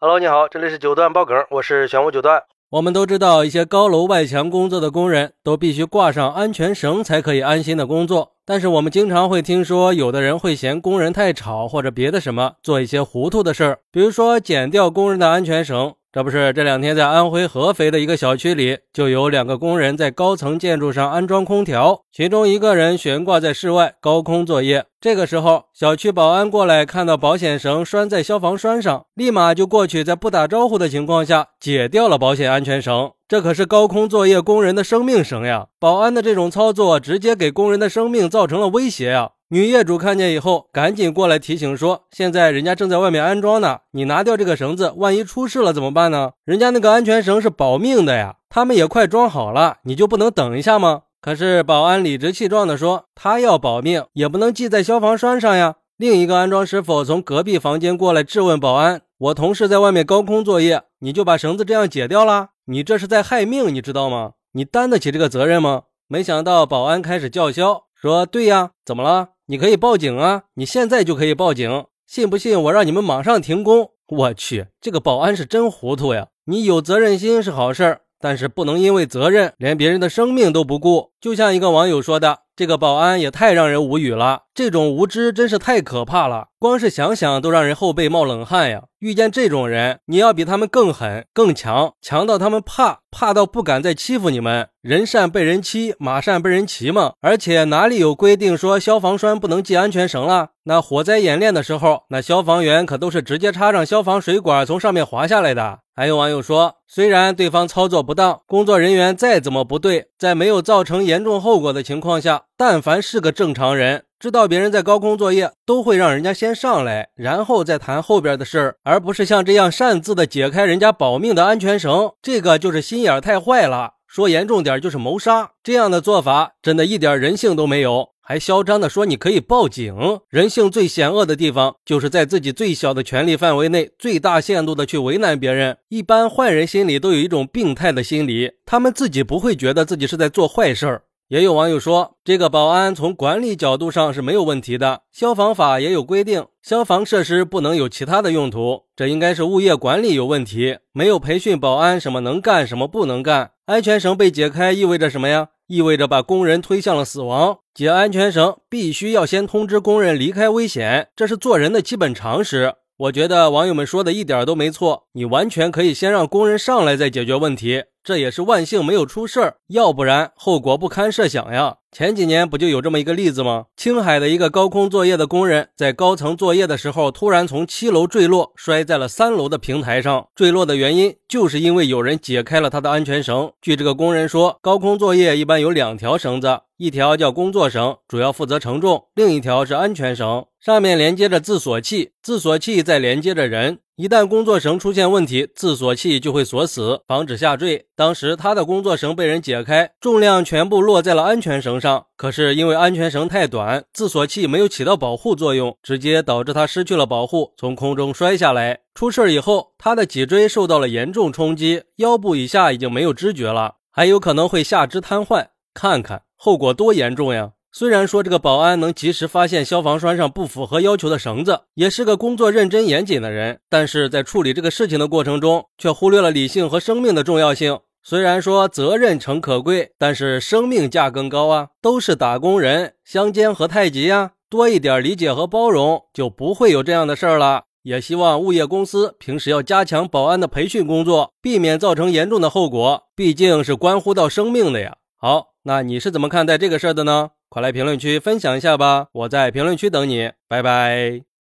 Hello，你好，这里是九段爆梗，我是玄武九段。我们都知道，一些高楼外墙工作的工人都必须挂上安全绳才可以安心的工作。但是我们经常会听说，有的人会嫌工人太吵，或者别的什么，做一些糊涂的事儿，比如说剪掉工人的安全绳。这不是这两天在安徽合肥的一个小区里，就有两个工人在高层建筑上安装空调，其中一个人悬挂在室外高空作业。这个时候，小区保安过来看到保险绳拴在消防栓上，立马就过去，在不打招呼的情况下解掉了保险安全绳。这可是高空作业工人的生命绳呀！保安的这种操作，直接给工人的生命造成了威胁呀！女业主看见以后，赶紧过来提醒说：“现在人家正在外面安装呢，你拿掉这个绳子，万一出事了怎么办呢？人家那个安全绳是保命的呀，他们也快装好了，你就不能等一下吗？”可是保安理直气壮地说：“他要保命，也不能系在消防栓上呀。”另一个安装师傅从隔壁房间过来质问保安：“我同事在外面高空作业，你就把绳子这样解掉了？你这是在害命，你知道吗？你担得起这个责任吗？”没想到保安开始叫嚣说：“对呀，怎么了？”你可以报警啊！你现在就可以报警，信不信我让你们马上停工？我去，这个保安是真糊涂呀！你有责任心是好事儿，但是不能因为责任连别人的生命都不顾。就像一个网友说的。这个保安也太让人无语了，这种无知真是太可怕了，光是想想都让人后背冒冷汗呀！遇见这种人，你要比他们更狠、更强，强到他们怕，怕到不敢再欺负你们。人善被人欺，马善被人骑嘛。而且哪里有规定说消防栓不能系安全绳了？那火灾演练的时候，那消防员可都是直接插上消防水管从上面滑下来的。还有网友说，虽然对方操作不当，工作人员再怎么不对，在没有造成严重后果的情况下，但凡是个正常人，知道别人在高空作业，都会让人家先上来，然后再谈后边的事儿，而不是像这样擅自的解开人家保命的安全绳。这个就是心眼太坏了，说严重点就是谋杀。这样的做法真的一点人性都没有。还嚣张的说你可以报警，人性最险恶的地方就是在自己最小的权力范围内，最大限度的去为难别人。一般坏人心里都有一种病态的心理，他们自己不会觉得自己是在做坏事儿。也有网友说，这个保安从管理角度上是没有问题的。消防法也有规定，消防设施不能有其他的用途，这应该是物业管理有问题，没有培训保安什么能干，什么不能干。安全绳被解开意味着什么呀？意味着把工人推向了死亡。解安全绳必须要先通知工人离开危险，这是做人的基本常识。我觉得网友们说的一点都没错，你完全可以先让工人上来再解决问题。这也是万幸没有出事儿，要不然后果不堪设想呀。前几年不就有这么一个例子吗？青海的一个高空作业的工人在高层作业的时候，突然从七楼坠落，摔在了三楼的平台上。坠落的原因就是因为有人解开了他的安全绳。据这个工人说，高空作业一般有两条绳子，一条叫工作绳，主要负责承重；另一条是安全绳，上面连接着自锁器，自锁器再连接着人。一旦工作绳出现问题，自锁器就会锁死，防止下坠。当时他的工作绳被人解开，重量全部落在了安全绳上。可是因为安全绳太短，自锁器没有起到保护作用，直接导致他失去了保护，从空中摔下来。出事以后，他的脊椎受到了严重冲击，腰部以下已经没有知觉了，还有可能会下肢瘫痪。看看后果多严重呀！虽然说这个保安能及时发现消防栓上不符合要求的绳子，也是个工作认真严谨的人，但是在处理这个事情的过程中，却忽略了理性和生命的重要性。虽然说责任诚可贵，但是生命价更高啊！都是打工人，相煎何太急呀？多一点理解和包容，就不会有这样的事儿了。也希望物业公司平时要加强保安的培训工作，避免造成严重的后果，毕竟是关乎到生命的呀。好，那你是怎么看待这个事儿的呢？快来评论区分享一下吧！我在评论区等你，拜拜。